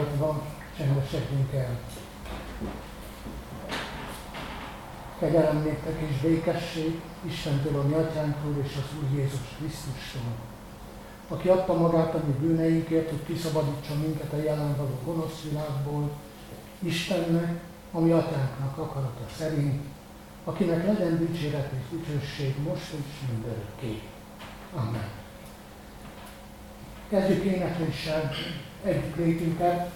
maradva csendesedjünk el. Kegyelem néktek és békesség Istentől, a mi atyánktól és az Úr Jézus Krisztustól, aki adta magát a mi bűneinkért, hogy kiszabadítsa minket a jelen való gonosz világból, Istennek, a mi atyánknak akarata szerint, akinek legyen dicséret és dicsőség most és mindörökké. Amen. Kezdjük énekléssel egyik létünket,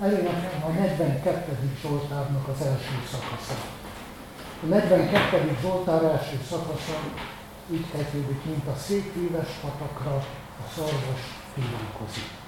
elénekelve a 42. Zsoltárnak az első szakaszát. A 42. Zsoltár első szakasza így kezdődik, mint a szép éves patakra a szarvas pillankozik.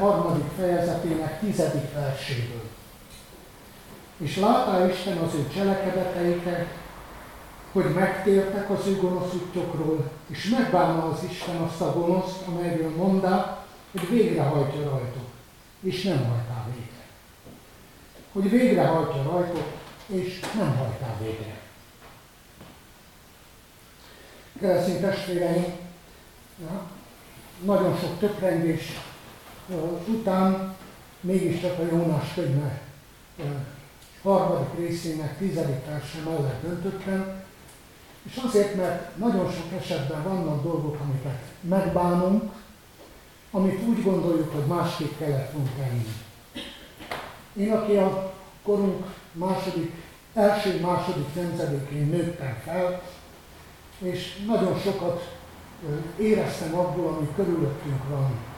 Harmadik fejezetének tizedik verséből. És látá Isten az ő cselekedeteiket, hogy megtértek az ő gonosz útjokról, és megbánna az Isten azt a gonoszt, amelyről mondá, hogy végrehajtja rajtuk, és nem hajtá végre. Hogy végrehajtja rajtuk, és nem hajtá végre. Keresztény testvéreim, Ja. Nagyon sok töprengés után mégiscsak a Jónás könyve harmadik részének tizedik verse mellett döntöttem, és azért, mert nagyon sok esetben vannak dolgok, amiket megbánunk, amit úgy gondoljuk, hogy másképp kellett volna tenni. Én, aki a korunk második, első-második nemzedékén nőttem fel, és nagyon sokat éreztem abból, ami körülöttünk van.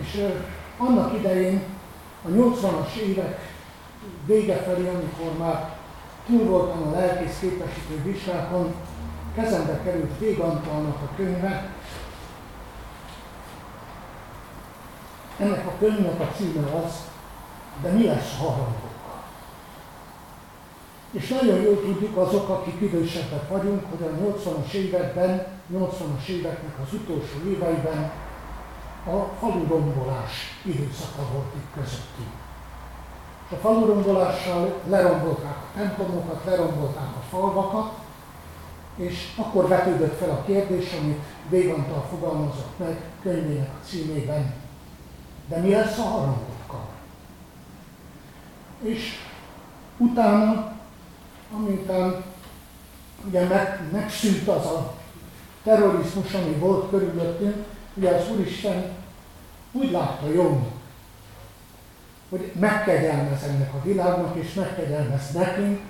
És annak idején, a 80-as évek vége felé, amikor már túl voltam a lelkész képesítő vizsgákon, kezembe került Vég Antalnak a könyve. Ennek a könyvnek a címe az, de mi lesz, ha harangok? És nagyon jól tudjuk azok, akik idősebbek vagyunk, hogy a 80-as években, 80-as éveknek az utolsó éveiben a falurombolás időszaka volt itt közöttünk. A falurombolással lerombolták a templomokat, lerombolták a falvakat, és akkor vetődött fel a kérdés, amit Végantal fogalmazott meg könyvének a címében. De mi lesz a harangokkal? És utána amiután ugye meg, megszűnt az a terrorizmus, ami volt körülöttünk, ugye az Úristen úgy látta jó, hogy megkegyelmez ennek a világnak, és megkegyelmez nekünk,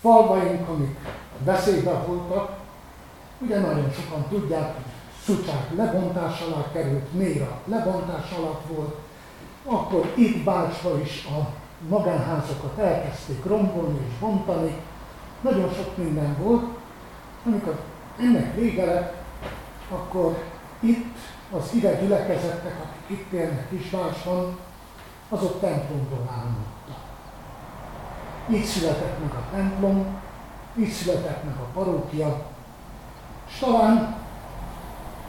falvaink, amik veszélyben voltak, ugye nagyon sokan tudják, hogy Szucsák lebontás alá került, Méra lebontás alatt volt, akkor itt Bácsba is a magánházakat elkezdték rombolni és bontani, nagyon sok minden volt. Amikor ennek vége lett, akkor itt az ide gyülekezettek, akik itt élnek Kisvárson, azok templomról álmodtak. Így született meg a templom, így született meg a parókia, és talán,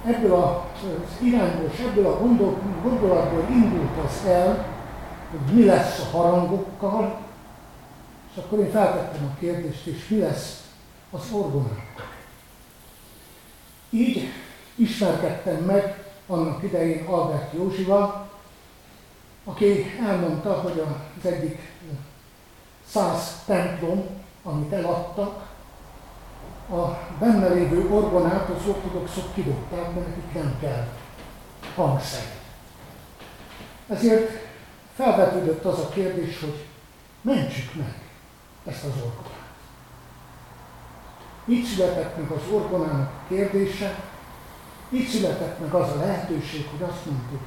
ebből az irányból és ebből a gondolatból indult az el, hogy mi lesz a harangokkal, és akkor én feltettem a kérdést, és mi lesz az orgonákkal. Így ismerkedtem meg annak idején Albert Józsival, aki elmondta, hogy az egyik száz templom, amit eladtak, a benne lévő orgonát az ortodoxok kidobták, mert nekik nem kell hangszer. Ezért felvetődött az a kérdés, hogy mentsük meg ezt az orgonát. Így született meg az orgonának kérdése, így született meg az a lehetőség, hogy azt mondtuk,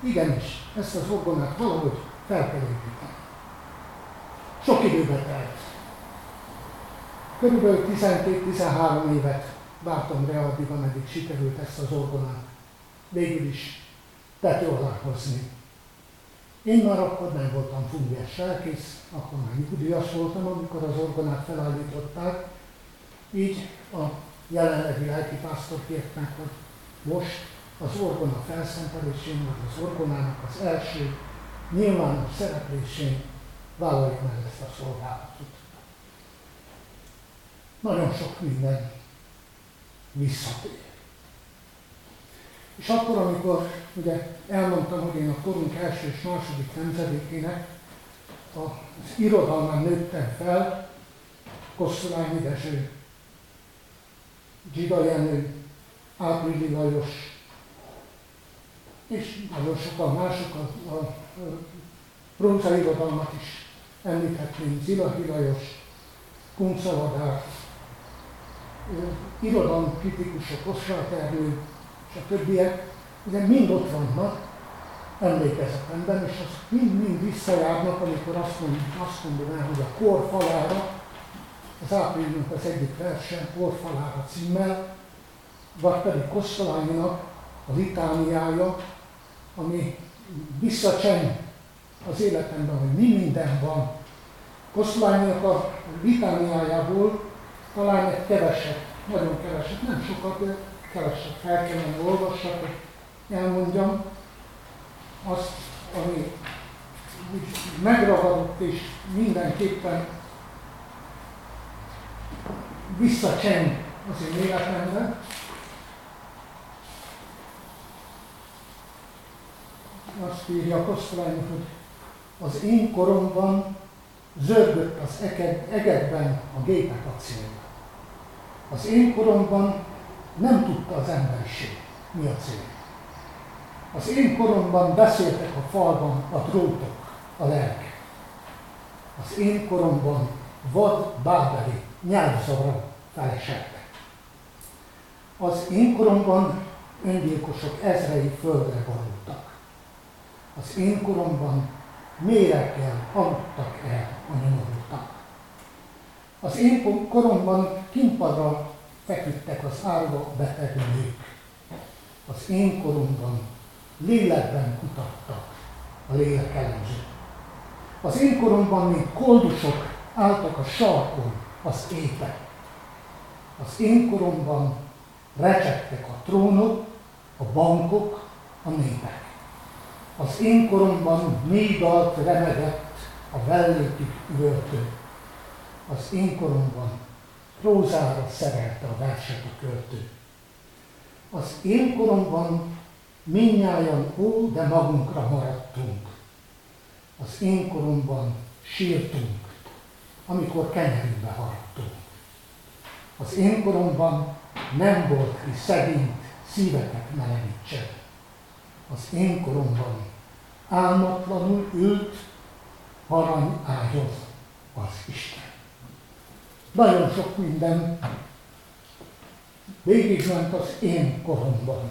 igenis, ezt az orgonát valahogy fel kell építeni. Sok időbe telt. Körülbelül 12-13 évet vártam rá addig, ameddig sikerült ezt az orgonát végül is tető alá hozni. Én már akkor nem voltam fungiás lelkész, akkor már nyugdíjas voltam, amikor az orgonát felállították, így a jelenlegi lelki pásztor kért meg, hogy most az orgona felszentelésén, vagy az orgonának az első nyilvános szereplésén vállalja meg ezt a szolgálatot. Nagyon sok minden visszatér. És akkor, amikor ugye elmondtam, hogy én a korunk első és második nemzedékének az irodalmán nőttem fel, Kosszolányi Dezső, Gida Jenő, Áprili Lajos, és nagyon sokan mások a, a, a bronza irodalmat is említhetnénk, Zilahi Lajos, Kuncaladár, irodalmi kritikusok, Osztrát Ernő, és a többiek, ugye mind ott vannak emlékezetemben, és az mind-mind visszajárnak, amikor azt mondom, azt mondom el, hogy a kor falára, az áprilisnak az egyik verse, kor falára címmel, vagy pedig Kosztolányinak a litániája, ami visszacseng az életemben, hogy mi minden van. Kosztolányinak a litániájából talán egy keveset, nagyon keveset, nem sokat, de keveset fel kellene olvassak, hogy elmondjam azt, ami megragadott és mindenképpen visszacseng az én életemben. Azt írja Kosztolányi, hogy az én koromban zörgött az egekben a gépek acélja. Az én koromban nem tudta az emberiség, mi a cél. Az én koromban beszéltek a falban a drótok, a lelkek. Az én koromban vad bábeli nyelvzavra feleseltek. Az én koromban öngyilkosok ezrei földre borultak. Az én koromban mérekkel aludtak el a nyomorultak. Az én koromban kimpadra feküdtek az árva beteg. Az én koromban lélekben kutattak a lélek elemzők. Az én koromban, mint koldusok álltak a sarkon az épek. Az én koromban recsegtek a trónok, a bankok, a népek. Az én koromban négy dalt remegett a vellékig üvöltő. Az én koromban prózára szerelte a verset a költő. Az én koromban minnyáján ó, de magunkra maradtunk. Az én koromban sírtunk, amikor kenyerünkbe haraptunk. Az én koromban nem volt ki szegényt szíveket melegítsen. Az én koromban álmatlanul ült arany ágyon az Isten. Nagyon sok minden végigment az én koromban.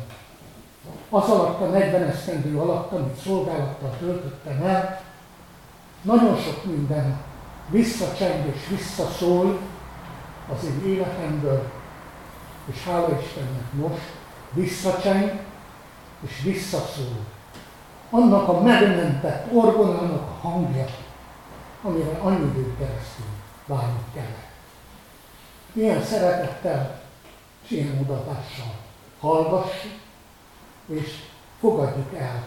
Az alatt a 40 esztendő alatt, amit szolgálattal töltöttem el, nagyon sok minden visszacseng és visszaszól az én életemből, és hála Istennek most visszacseng és visszaszól annak a megmentett orgonának a hangja, amire annyi idő keresztül várnunk kellett. Ilyen szeretettel és ilyen odatással hallgassuk, és fogadjuk el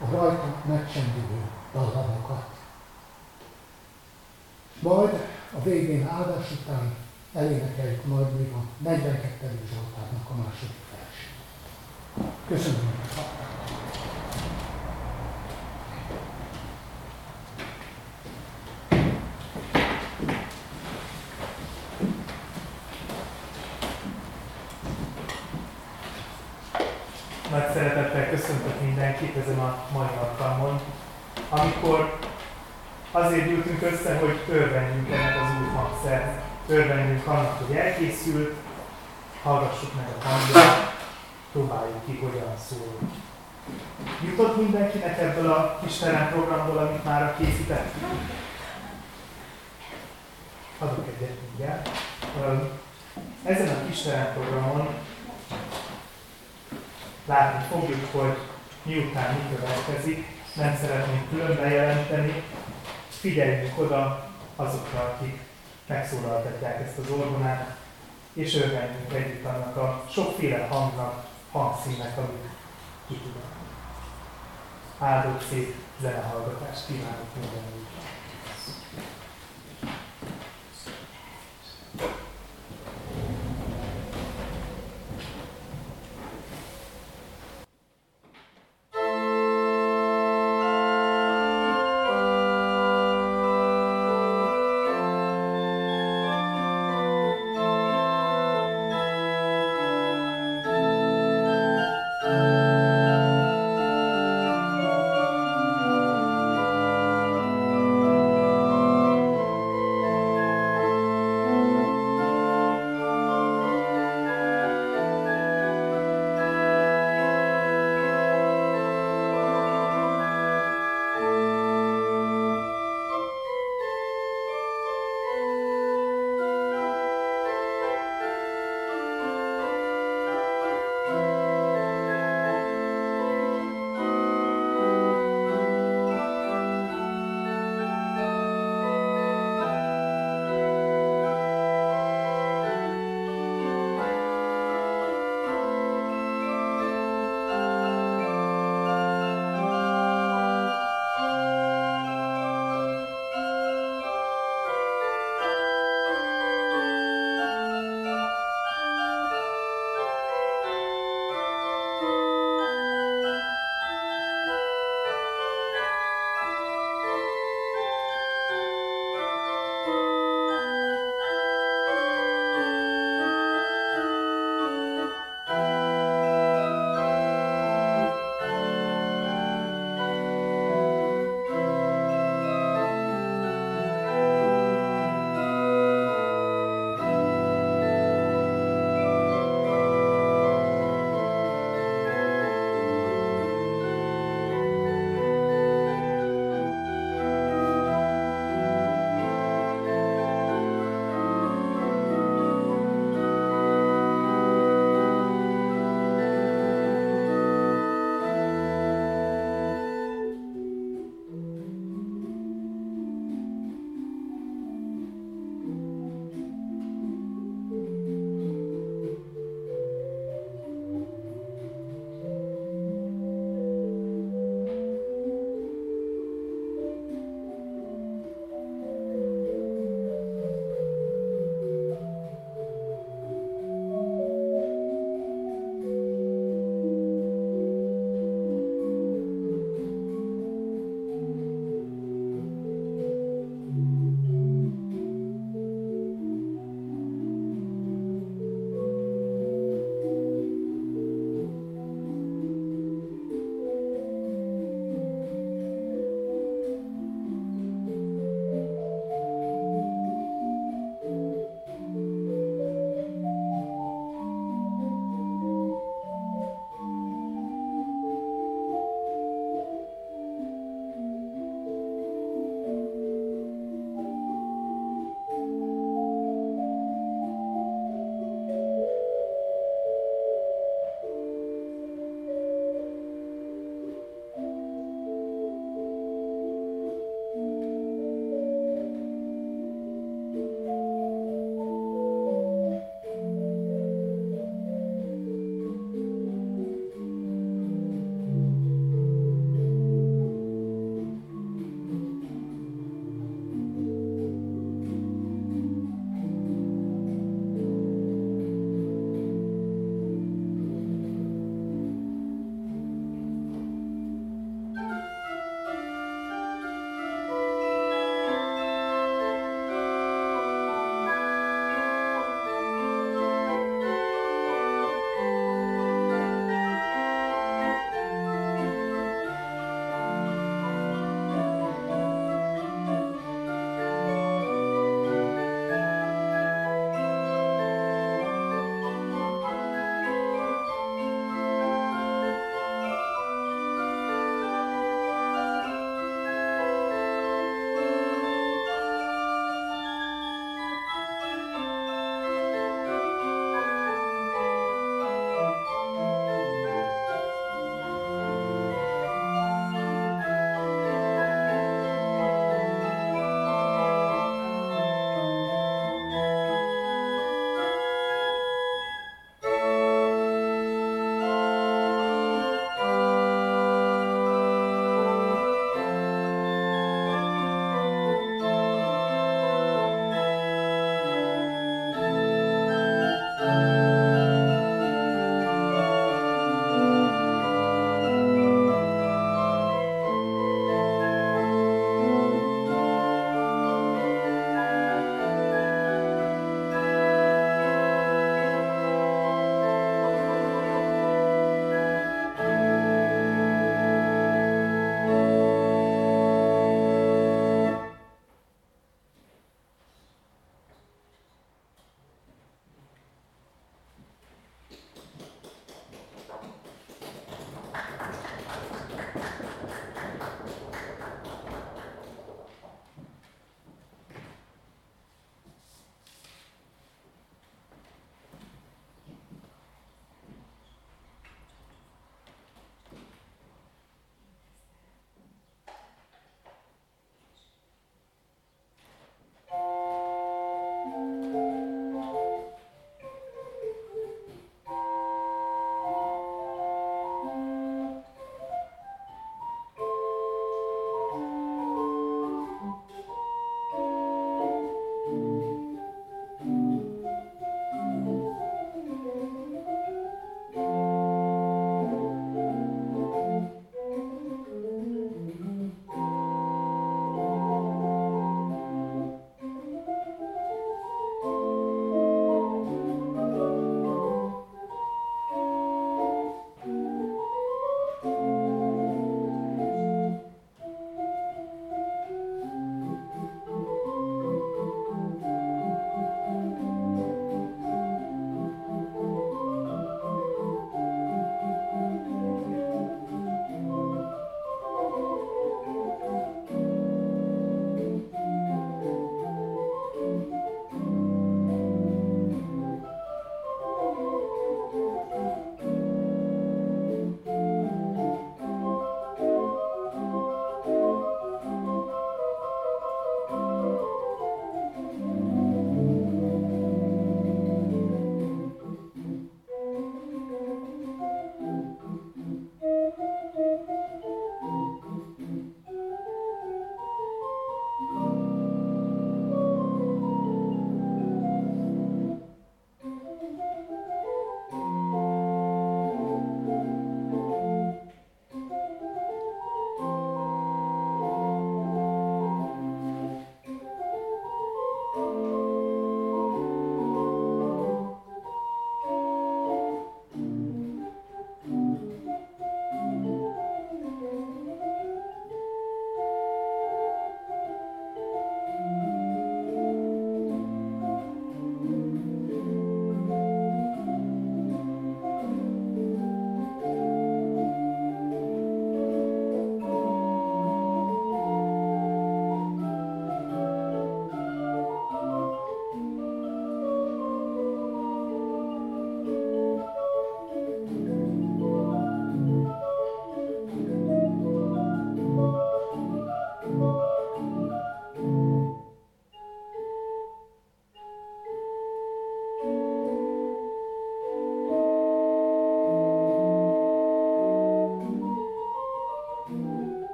a rajta megcsendülő dallamokat. Majd a végén áldás után elénekeljük majd még a 42. Zsoltárnak a második versét. Köszönöm, hogy Nagy szeretettel ezen a mai alkalmon, amikor azért gyűltünk össze, hogy örvendjünk ennek az új hangszer, örvendjünk annak, hogy elkészült, hallgassuk meg a hangját, próbáljuk ki, hogyan szól. Jutott mindenkinek ebből a kis programból, amit már készítettünk? Adok egyet mindjárt. Ezen a kis programon látni fogjuk, hogy miután mi következik, nem szeretnénk külön bejelenteni, figyeljünk oda azokra, akik megszólaltatják ezt az orgonát, és örvendjünk együtt annak a sokféle hangnak, hangszínnek, amit ki tudnak. Áldott szép zenehallgatást kívánok mindenkinek!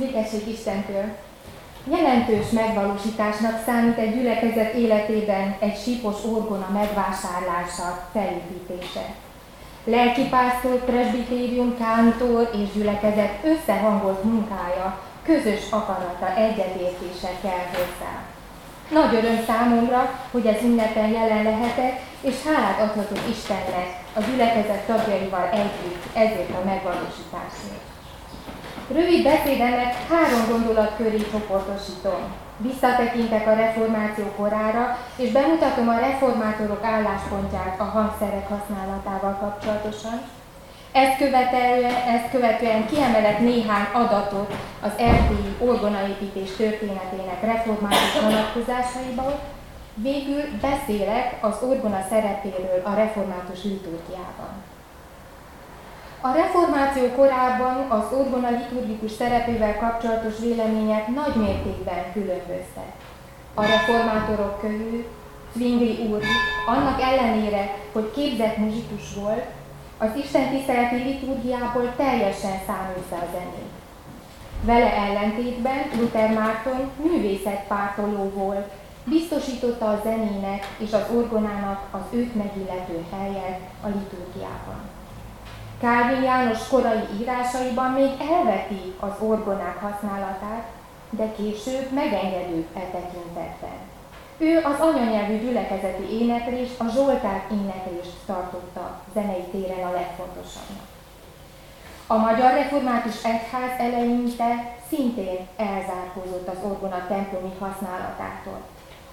Békesség Istentől. Jelentős megvalósításnak számít egy gyülekezet életében egy sípos orgona megvásárlása, felépítése. Lelkipásztor, presbitérium, kántor és gyülekezet összehangolt munkája, közös akarata, egyetértése kell hozzá. Nagy öröm számomra, hogy ez ünnepen jelen lehetek, és hálát adhatok Istennek a gyülekezet tagjaival együtt ezért a megvalósításért. Rövid beszédemet három gondolat köré csoportosítom. Visszatekintek a reformáció korára, és bemutatom a reformátorok álláspontját a hangszerek használatával kapcsolatosan. Ezt követően, ezt követően kiemelek néhány adatot az erdélyi orgonaépítés történetének református vonatkozásaiból, végül beszélek az orgona szerepéről a református liturgiában. A reformáció korában az orgona liturgikus szerepével kapcsolatos vélemények nagy mértékben különböztek. A reformátorok közül Zwingli úr annak ellenére, hogy képzett muzsikus volt, az Isten tiszteleti liturgiából teljesen száműzte a zenét. Vele ellentétben Luther Márton művészetpártoló volt, biztosította a zenének és az orgonának az őt megillető helyet a liturgiában. Kálvin János korai írásaiban még elveti az orgonák használatát, de később megengedő e tekintetben. Ő az anyanyelvű gyülekezeti éneklést, a Zsoltár éneklést tartotta zenei téren a legfontosabbnak. A Magyar Református Egyház eleinte szintén elzárkózott az orgona templomi használatától.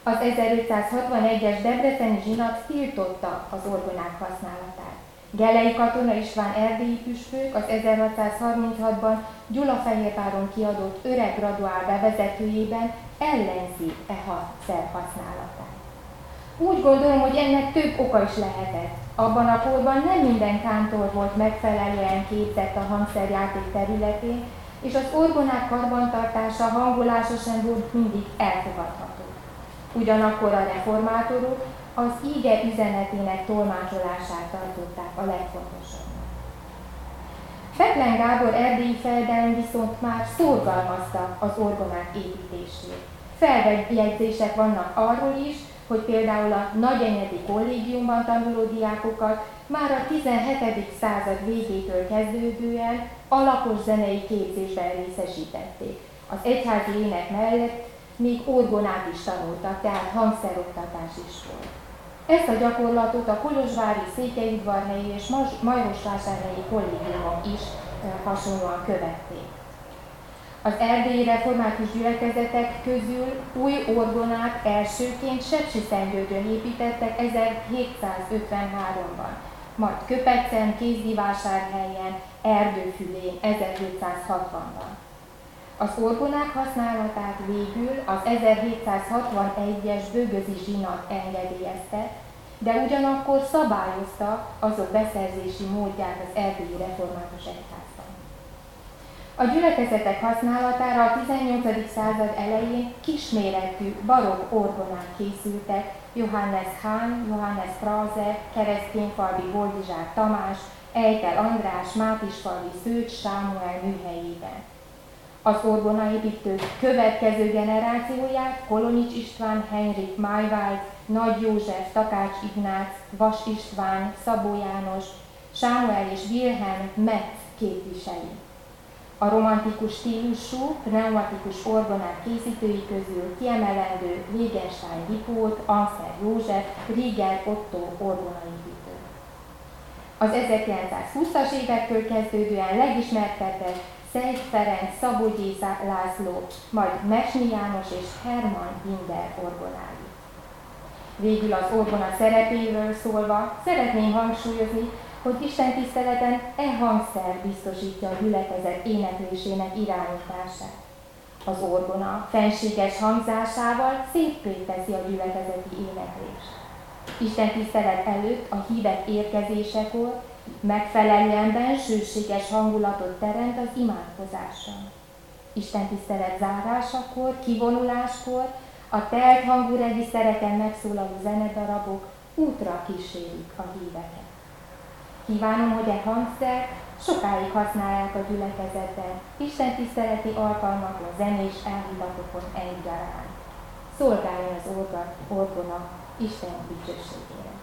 Az 1561-es Debreceni zsinat tiltotta az orgonák használatát. Gelei Katona István erdélyi püspök az 1636-ban Gyulafehérváron kiadott öreg graduál bevezetőjében ellenzi e hadszer használatát. Úgy gondolom, hogy ennek több oka is lehetett. Abban a korban nem minden kántor volt megfelelően képzett a hangszerjáték területén, és az orgonák karbantartása, hangolása sem volt mindig elfogadható. Ugyanakkor a reformátorok az íge üzenetének tolmácsolását tartották a legfontosabbnak. Feklen Gábor erdélyi felden viszont már szorgalmazta az orgonák építését. Felvegyezések vannak arról is, hogy például a Nagyenyedi kollégiumban tanuló diákokat már a 17. század végétől kezdődően alapos zenei képzésben részesítették. Az egyházi ének mellett még orgonát is tanultak, tehát hangszeroktatás is volt. Ezt a gyakorlatot a Kolozsvári, Székelyudvarhelyi és Majorosvásárhelyi kollégiumok is hasonlóan követték. Az erdélyi református gyülekezetek közül új orgonát elsőként Sepsiszentgyörgyön építettek 1753-ban, majd Köpecen, Kézdivásárhelyen, Erdőfülén 1760-ban. Az orgonák használatát végül az 1761-es bőgözi zsinat engedélyezte, de ugyanakkor szabályozta azok beszerzési módját az erdélyi református egyházban. A gyülekezetek használatára a 18. század elején kisméretű barokk orgonák készültek Johannes Hahn, Johannes Krause, keresztényfalvi Boldizsár Tamás, Ejtel András, Mátisfalvi Szőcs Sámuel műhelyében. Az orgonaépítők következő generációját Kolonics István, Henrik Májvált, Nagy József, Takács Ignác, Vas István, Szabó János, Sámuel és Wilhelm Metz képviseli. A romantikus stílusú, pneumatikus orgonák készítői közül kiemelendő Wittgenstein Lipót, Anszer József, Rieger Otto orgonaépítő. Az 1920-as évektől kezdődően legismertettebb Szent Ferenc, Szabolyi László, majd Mesnyi János és Herman Binder orgonái. Végül az orgona szerepéről szólva szeretném hangsúlyozni, hogy Isten tiszteleten e hangszer biztosítja a gyülekezet éneklésének irányítását. Az orgona fenséges hangzásával szép teszi a gyülekezeti éneklést. Isten tisztelet előtt a hívek érkezésekor megfelelően bensőséges hangulatot teremt az imádkozással. Isten tisztelet zárásakor, kivonuláskor a telt hangú regisztereken megszólaló zenedarabok útra kísérik a híveket. Kívánom, hogy egy hangszer sokáig használják a gyülekezetben, Isten tiszteleti alkalmakon, zenés elhivatokon egyaránt. Szolgáljon az orgona Isten dicsőségére.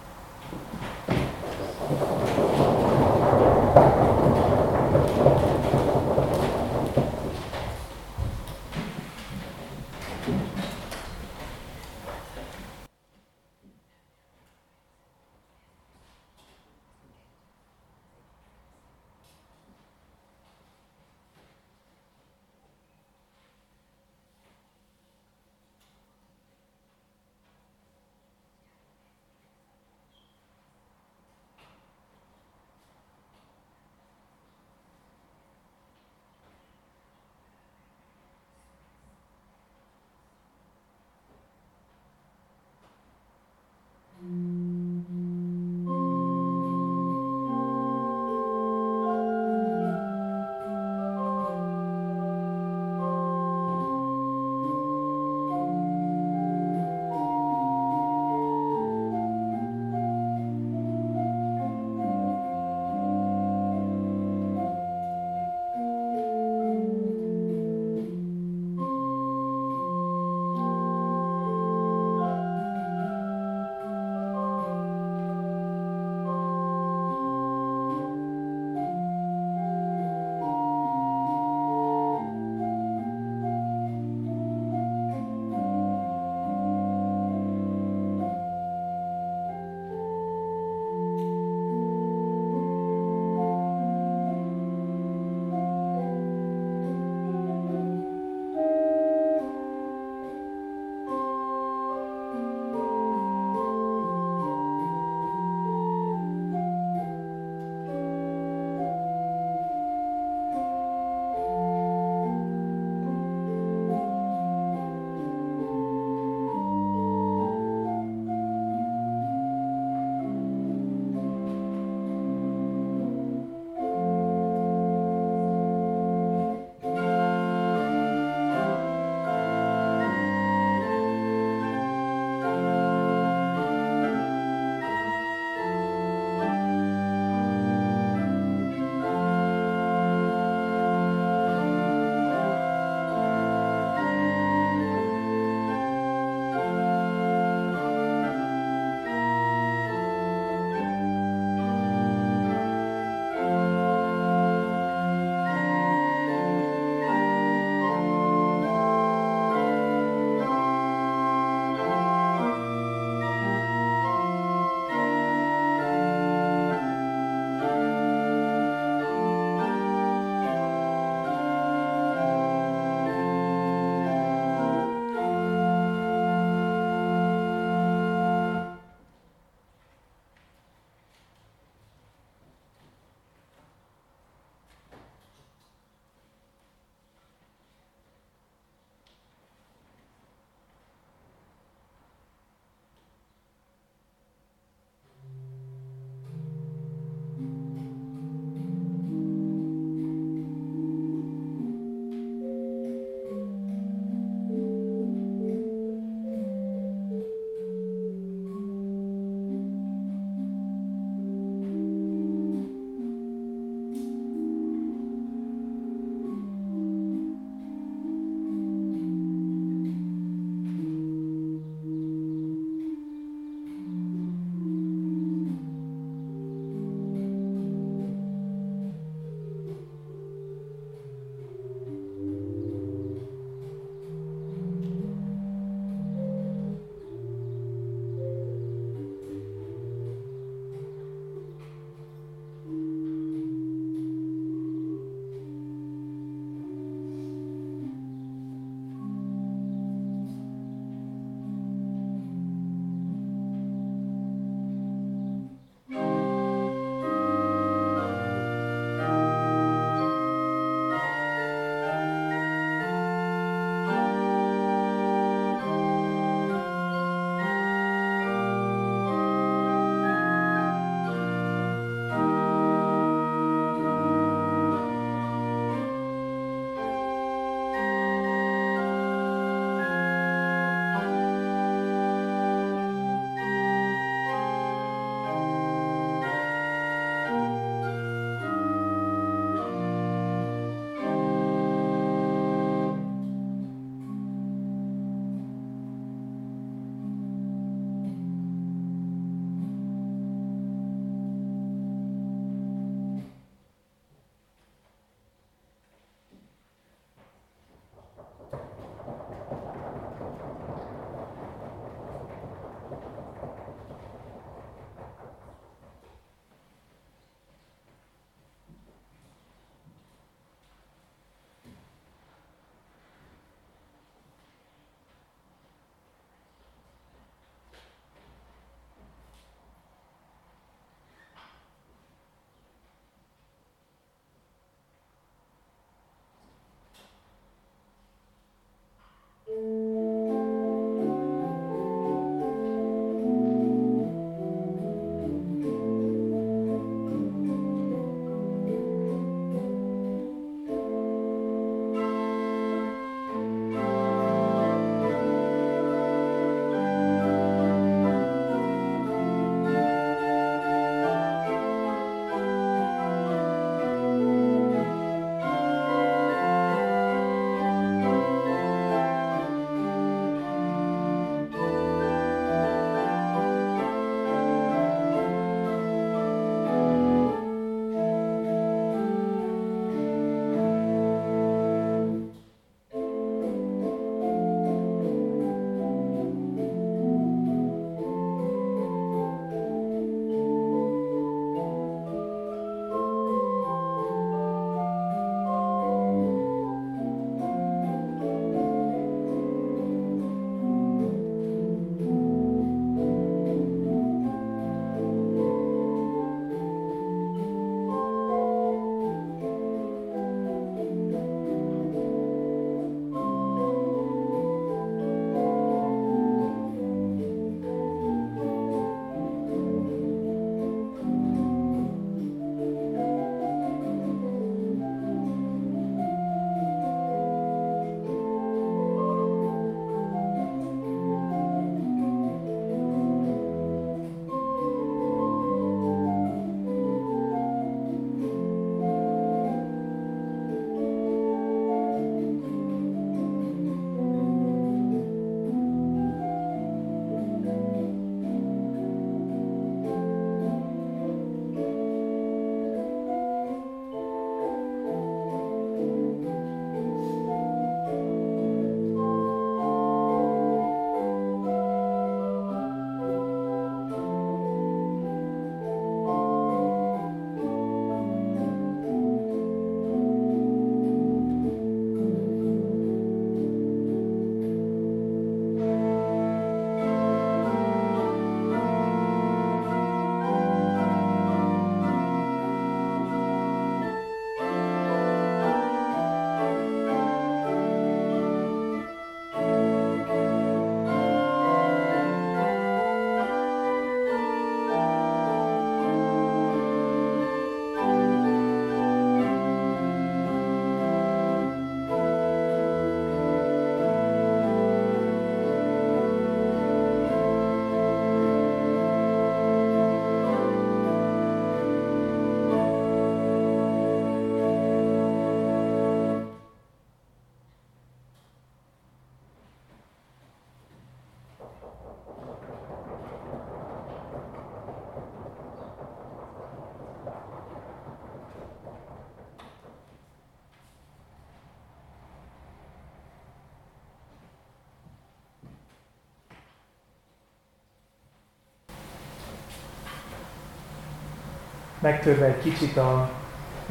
Megtörve egy kicsit a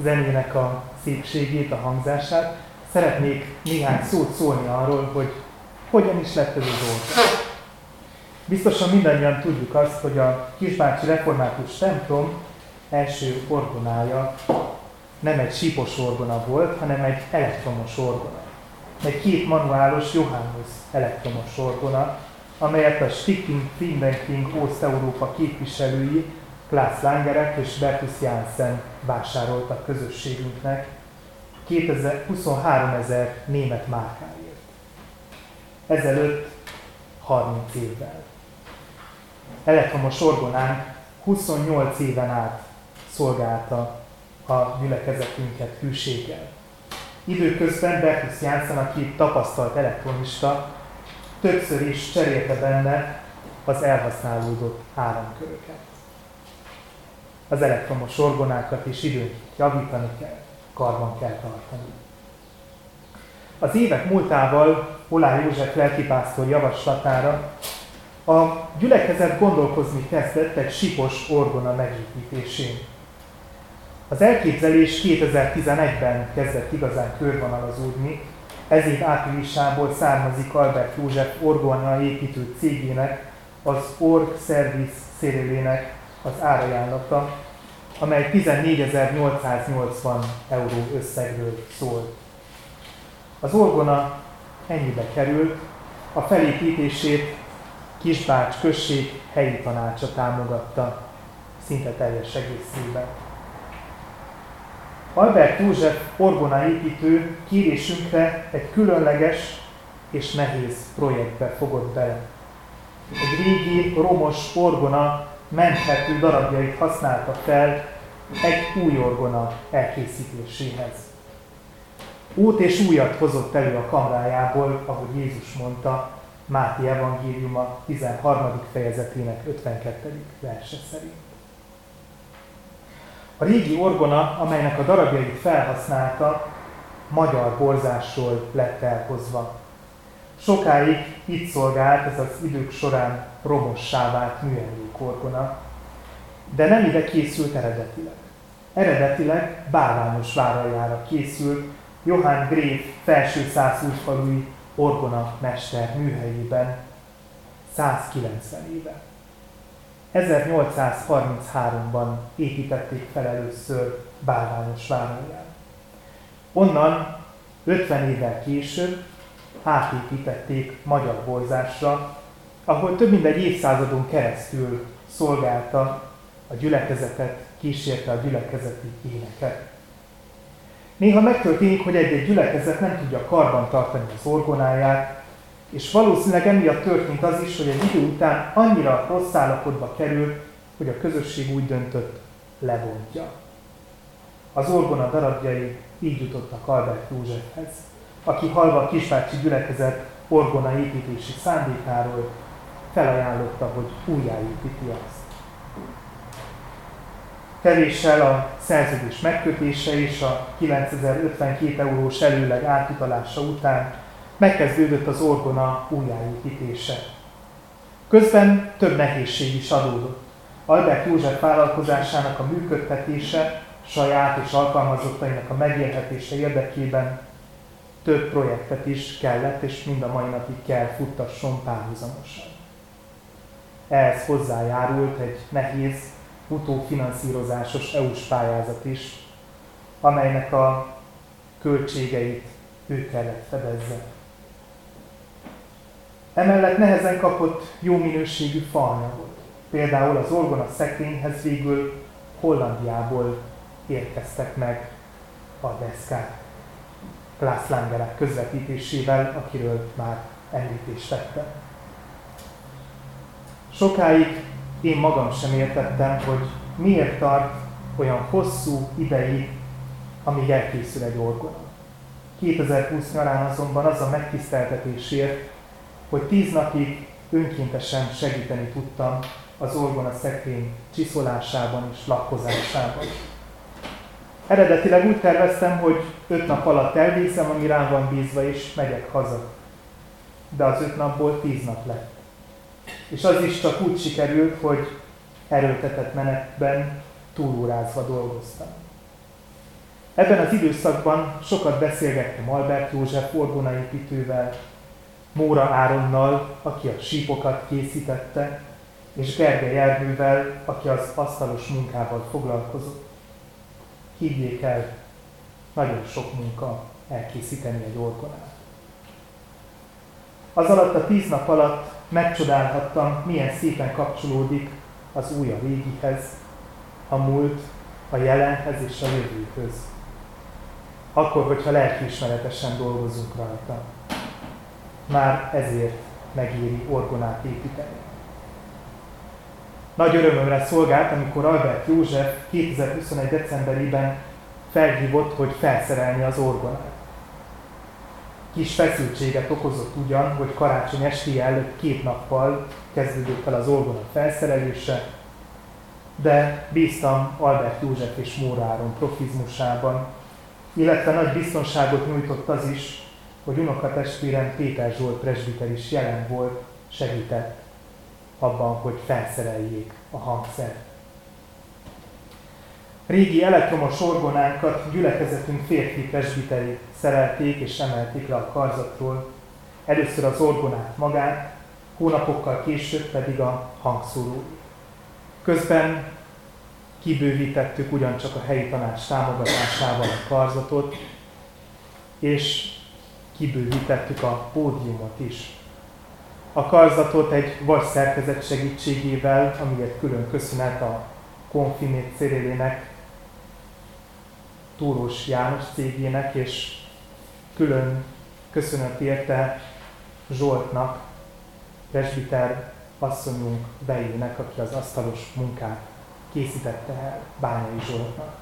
zenének a szépségét, a hangzását, szeretnék néhány szót szólni arról, hogy hogyan is lett ez az ország. Biztosan mindannyian tudjuk azt, hogy a Kisbácsi Református templom első orgonája nem egy sípos orgona volt, hanem egy elektromos orgona. Egy két manuálos Johannes elektromos orgona, amelyet a Sticking Findenking Ószt-Európa képviselői Klaas Langerek és Bertus Janssen vásároltak közösségünknek 23 ezer német márkáért. Ezelőtt 30 évvel. Elektromos orgonánk 28 éven át szolgálta a gyülekezetünket hűséggel. Időközben Bertus Janssen, aki tapasztalt elektronista, többször is cserélte benne az elhasználódott áramköröket. Az elektromos orgonákat is időnként javítani kell, karban kell tartani. Az évek múltával Olá József lelkipásztor javaslatára a gyülekezet gondolkozni kezdett egy sipos orgona megépítésén. Az elképzelés 2011-ben kezdett igazán körvonalazódni, ez év áprilisából származik Albert József orgona építő cégének, az Org Service szérélének az árajánlata, amely 14.880 euró összegről szólt. Az orgona ennyibe került, a felépítését Kisbács község helyi tanácsa támogatta szinte teljes egészében. Albert József orgona építő kérésünkre egy különleges és nehéz projektbe fogott bele. Egy régi romos orgona menthető darabjait használta fel egy új orgona elkészítéséhez. Út és újat hozott elő a kamrájából, ahogy Jézus mondta, Máté evangéliuma 13. fejezetének 52. verse szerint. A régi orgona, amelynek a darabjait felhasználta, magyar borzásról lett elhozva. Sokáig itt szolgált ez az idők során romossá vált műemlékorgona, de nem ide készült eredetileg. Eredetileg bálványos váraljára készült Johann Gréf felső százújfalui orgona mester műhelyében 190 éve. 1833-ban építették fel először bálványos várolját. Onnan 50 évvel később átépítették magyar borzásra, ahol több mint egy évszázadon keresztül szolgálta a gyülekezetet, kísérte a gyülekezeti éneket. Néha megtörténik, hogy egy-egy gyülekezet nem tudja karban tartani az orgonáját, és valószínűleg emiatt történt az is, hogy egy idő után annyira rossz állapotba kerül, hogy a közösség úgy döntött, lebontja. Az orgona darabjai így jutottak Albert Józsefhez, aki halva a kisvácsi gyülekezet orgona építési szándékáról felajánlotta, hogy újjáépíti azt. Kevéssel a szerződés megkötése és a 9052 eurós előleg átutalása után megkezdődött az orgona újjáépítése. Közben több nehézség is adódott. Albert József vállalkozásának a működtetése, saját és alkalmazottainak a megélhetése érdekében több projektet is kellett, és mind a mai napig kell futtasson párhuzamosan. Ehhez hozzájárult egy nehéz utófinanszírozásos EU-s pályázat is, amelynek a költségeit ő kellett fedezze. Emellett nehezen kapott jó minőségű faanyagot. Például az orgona szekrényhez végül Hollandiából érkeztek meg a deszkák. Klaas Langerák közvetítésével, akiről már említést tettem. Sokáig én magam sem értettem, hogy miért tart olyan hosszú ideig, amíg elkészül egy orgona. 2020 nyarán azonban az a megtiszteltetésért, hogy tíz napig önkéntesen segíteni tudtam az orgona szekrény csiszolásában és lakkozásában. Eredetileg úgy terveztem, hogy öt nap alatt elvégzem, ami rám van bízva, és megyek haza. De az öt napból tíz nap lett. És az is csak úgy sikerült, hogy erőltetett menetben túlórázva dolgoztam. Ebben az időszakban sokat beszélgettem Albert József orgonaépítővel, Móra Áronnal, aki a sípokat készítette, és Gergely Ernővel, aki az asztalos munkával foglalkozott. Higgyék el, nagyon sok munka elkészíteni egy orgonát. Az alatt a tíz nap alatt megcsodálhattam, milyen szépen kapcsolódik az új a régihez, a múlt, a jelenhez és a jövőhöz. Akkor, hogyha lelkiismeretesen dolgozunk rajta. Már ezért megéri orgonát építeni. Nagy örömömre szolgált, amikor Albert József 2021. decemberében felhívott, hogy felszerelni az orgonát. Kis feszültséget okozott ugyan, hogy karácsony esti előtt két nappal kezdődött el az orgona felszerelése, de bíztam Albert József és Móráron profizmusában, illetve nagy biztonságot nyújtott az is, hogy unokatestvérem Péter Zsolt presbiter is jelen volt, segített abban, hogy felszereljék a hangszert. Régi elektromos orgonánkat gyülekezetünk férfi presbiteri szerelték és emelték le a karzatról, először az orgonát magát, hónapokkal később pedig a hangszóró. Közben kibővítettük ugyancsak a helyi tanács támogatásával a karzatot, és kibővítettük a pódiumot is. A karzatot egy vas szerkezet segítségével, amiért külön köszönet a Konfinét Cérélének, Túrós János cégének, és külön köszönet érte Zsoltnak, presbiter asszonyunk Bejének, aki az asztalos munkát készítette el Bányai Zsoltnak.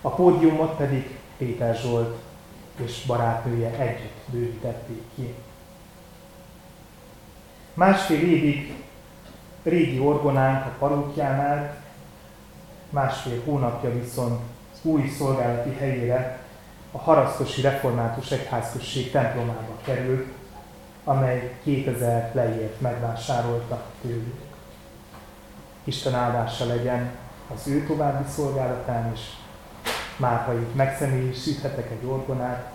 A pódiumot pedig Péter Zsolt és barátnője együtt bővítették ki. Másfél évig régi orgonánk a parókjánál, másfél hónapja viszont új szolgálati helyére a Harasztosi Református Egyházközség templomába került, amely 2000 leért megvásárolta tőlük. Isten áldása legyen az ő további szolgálatán is, már ha itt megszemélyisíthetek egy orgonát,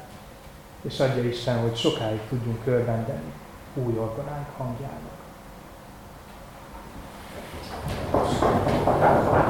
és adja Isten, hogy sokáig tudjunk örvendeni új orgonánk hangjának. amikor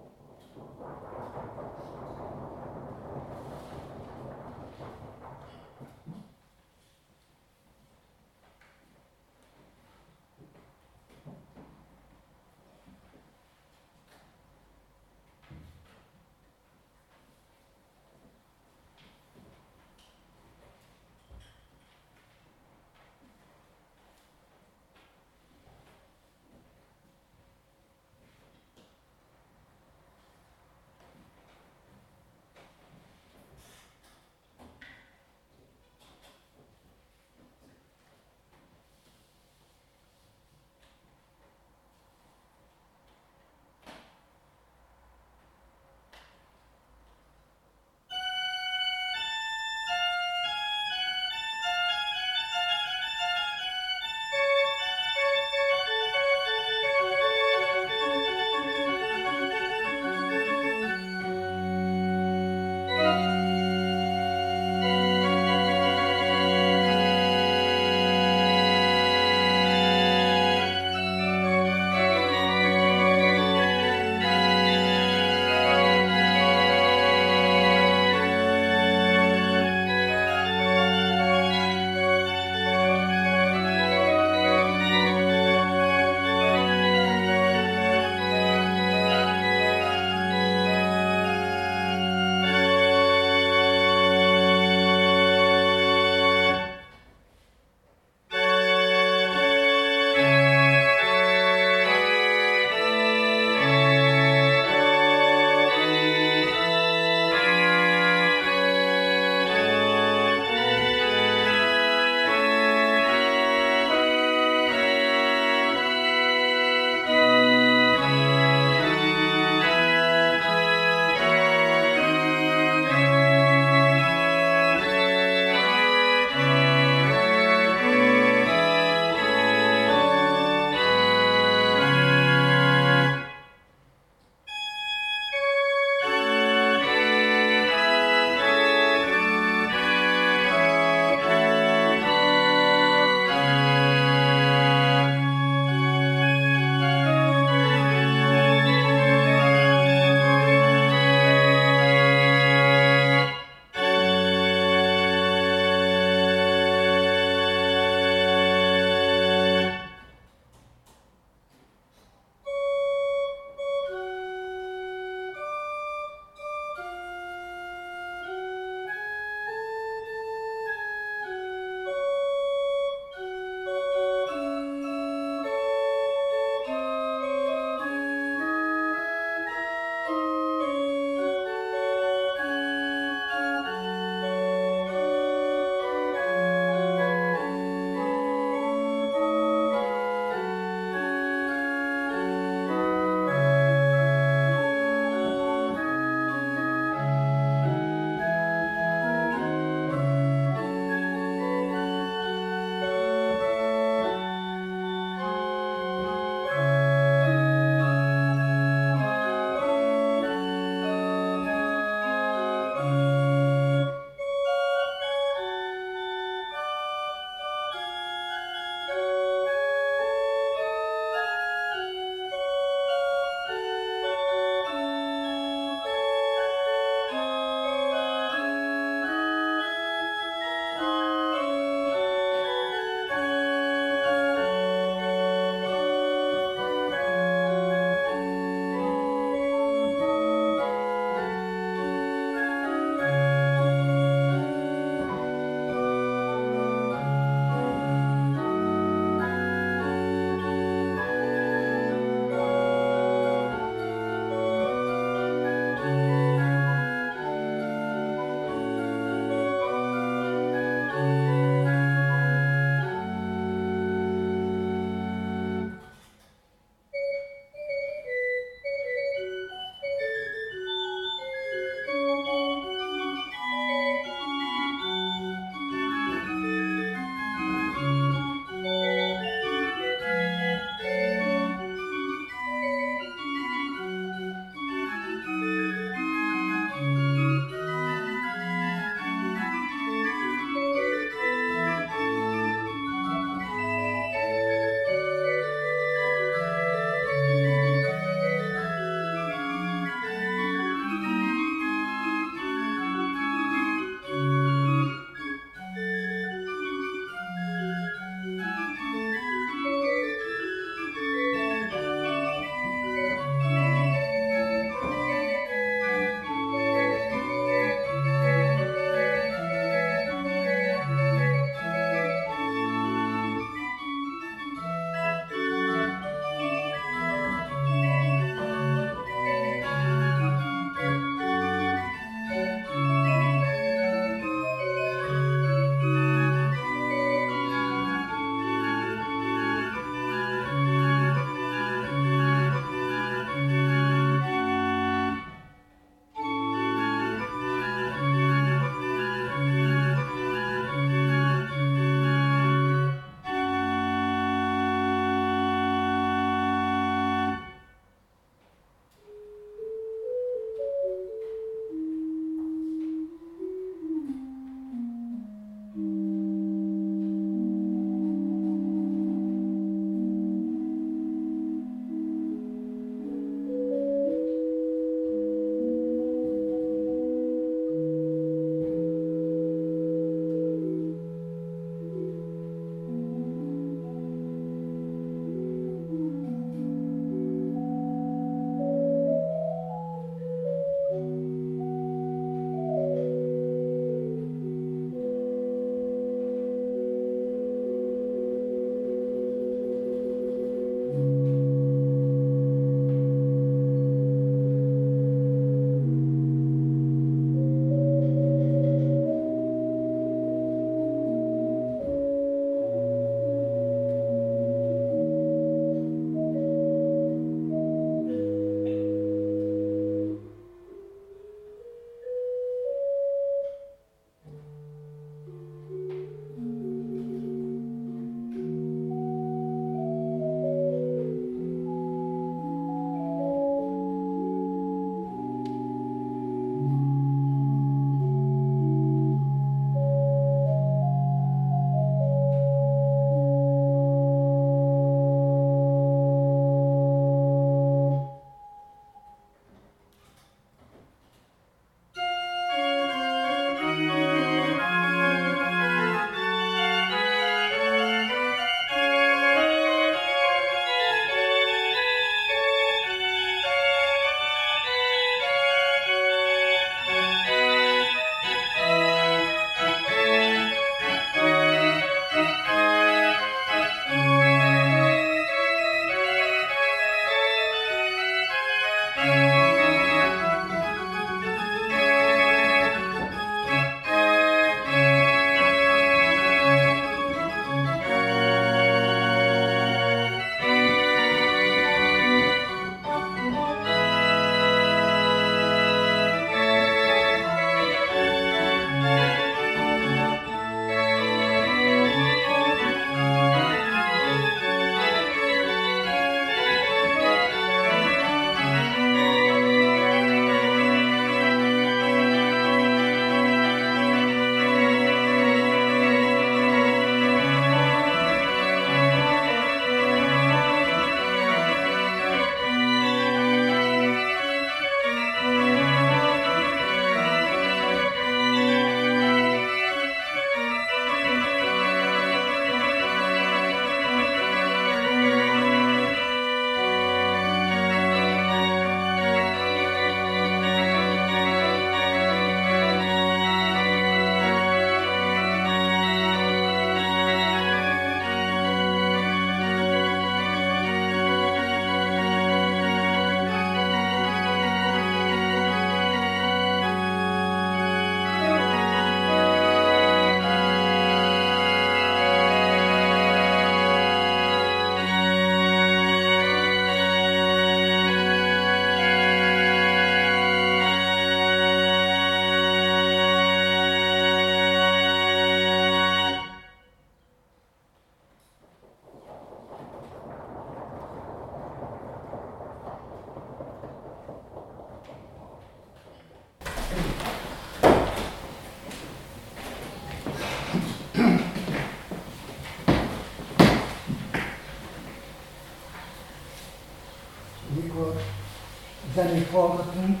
hallgatunk,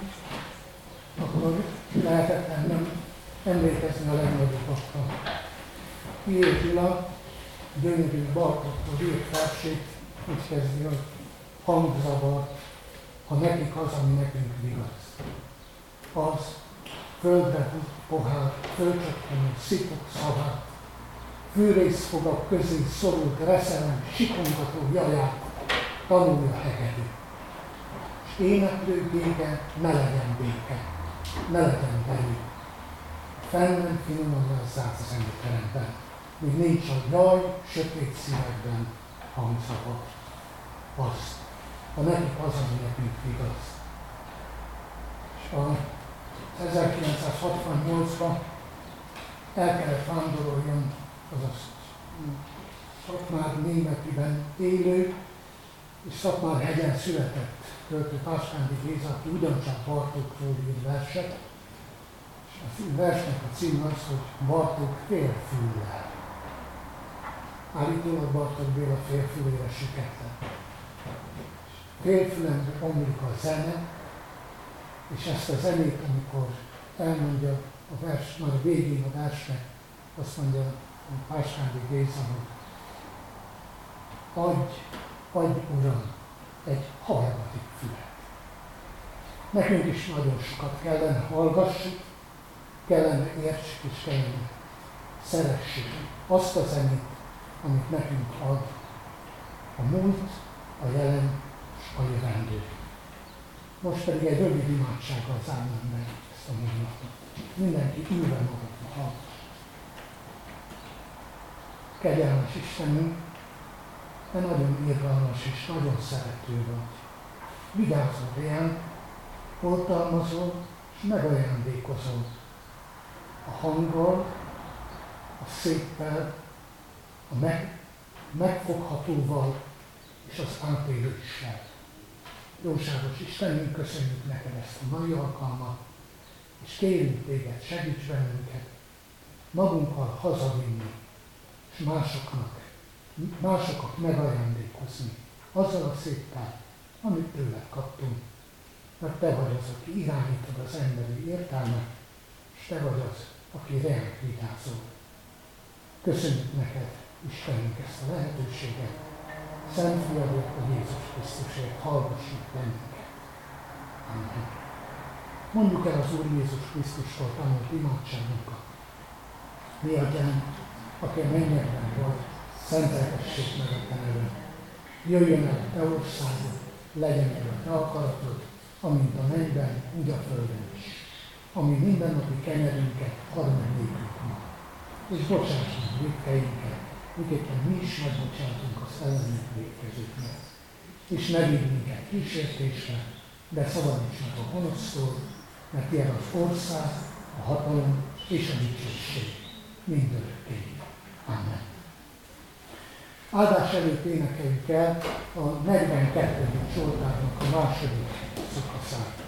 akkor lehetetlen nem emlékezni a legnagyobbakra. Pié Gyula, gyönyörű Bartoktól írt versét, úgy kezdi, hogy hangzavar, ha nekik az, ami nekünk igaz. Az földre pohár, fölcsökkenő szipok szavát, fűrészfogak közé szorult reszelem, sikongató jaját, tanulja hegedű. Éneklő béke, ne legyen béke, ne legyen belül. Fennem finoman lazzát az teremben, míg nincs a jaj, sötét szívekben hangszava. Azt, ha nekik az, ami nekünk igaz. És a 1968-ban el kellett vándoroljon azaz Szatmár németiben élő, és Szatmár hegyen született költő Páskándi Géza, aki ugyancsak Bartókról ír verset, és a versnek a cím az, hogy Bartók félfüllel. Állítólag Bartók Béla félfülére sikette. Félfülen omlik a zene, és ezt a zenét, amikor elmondja a vers, már a végén a versnek, azt mondja Páskándi Géza, hogy adj, adj Uram egy hallgatik fület. Nekünk is nagyon sokat kellene hallgassuk, kellene értsük és kellene szeressük azt a zenét, amit nekünk ad a múlt, a jelen és a jövendő. Most pedig egy rövid imádsággal zárnám meg ezt a mondatot. Mindenki ülve magadva hallgat. Kegyelmes Istenünk, te nagyon irgalmas és nagyon szerető vagy. Vigyázol ránk, oltalmazol és megajándékozol a hanggal, a széppel, a meg, megfoghatóval és az átélőssel. Jóságos Istenünk, köszönjük neked ezt a mai alkalmat, és kérünk téged, segíts bennünket magunkkal hazavinni, és másoknak, másokat megajándékozni azzal a széppel, amit tőled kaptunk. Mert te vagy az, aki irányítod az emberi értelmet, és te vagy az, aki reánk vigyázol. Köszönjük neked, Istenünk, ezt a lehetőséget. Szent Fiadért, a Jézus Krisztusért hallgassuk bennünket. Amen. Mondjuk el az Úr Jézus Krisztustól tanult imádságunkat. Mi atyánk, aki a mennyekben vagy, szenteltessék meg a te neved. Jöjjön el a te országod, legyen meg a te akaratod, amint a mennyben, úgy a földön is. Ami mindennapi kenyerünket add meg nékünk ma. És bocsáss meg védkeinket, miképpen mi is megbocsátunk a ellenünk védkezőknek. És ne vigy minket kísértésre, de szabadíts meg a gonosztól, mert ilyen az ország, a hatalom és a dicsőség mindörökké. Amen. Áldás előtt énekeljük el a 42. Zsoltárnak a második szakaszát.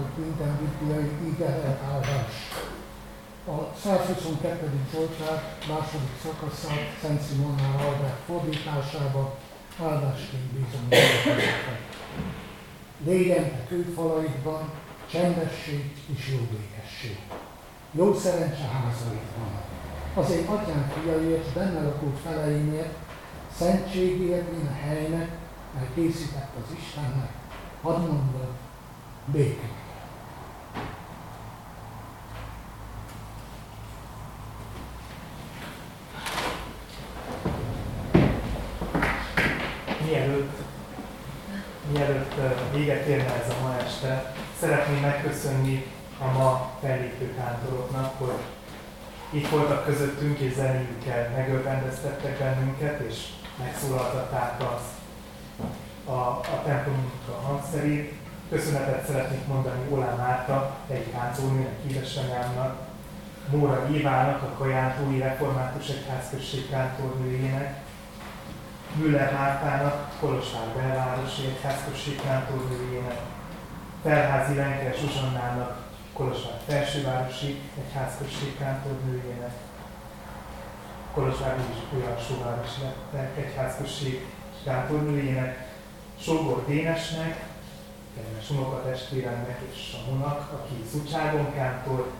Hogy minden bibliai ige eltállás. A 122. Zsoltár második szakaszát Szent Simonnál Albert fordításába áldásként bízom Légyen a kőfalaidban csendesség és jóvékesség. Jó szerencse házaidban. Az én atyám fiaiért, benne lakó feleimért, szentségért, én a helynek, mert készített az Istennek, hadd mondod, békét. Mielőtt, mielőtt véget érne ez a ma este, szeretném megköszönni a ma fellépő kántoroknak, hogy itt voltak közöttünk, és zenéjükkel megörvendeztettek bennünket, és megszólaltatták az, a, a templomunk a hangszerét. Köszönetet szeretnék mondani Olá Márta, egy táncónőnek, édesanyámnak, Móra Évának, a Kajántói Református Egyházközség kántornőjének, Müller Mártának, Kolosvár belvárosi egyházközség kántornőjének, Felházi Lenker Zsuzsannának, Kolosvár felsővárosi egyházközség kántornőjének, Kolozsvár is olyan sóvárosi egyházközség kántornőjének, Sógor Dénesnek, kedves unokatestvéremnek és Samunak, aki Szucságon kántor,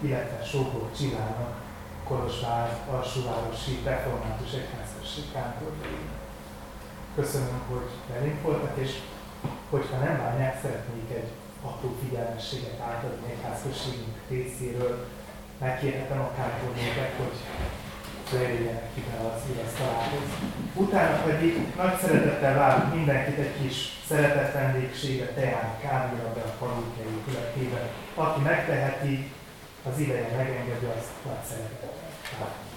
illetve Sógor Csillának, Kolozsvár alsóvárosi református egyházközség kántornőjének. Köszönöm, hogy velünk voltak, és hogyha nem bánják, szeretnék egy apró figyelmességet átadni egyházközségünk részéről. Megkérhetem a kártyónéket, hogy leérjenek ide az írasztalához. Utána pedig nagy szeretettel várunk mindenkit egy kis szeretett vendégségre, teára, kávéra be a palókja épületében. Aki megteheti, az ideje megengedi, azt nagy szeretettel várunk.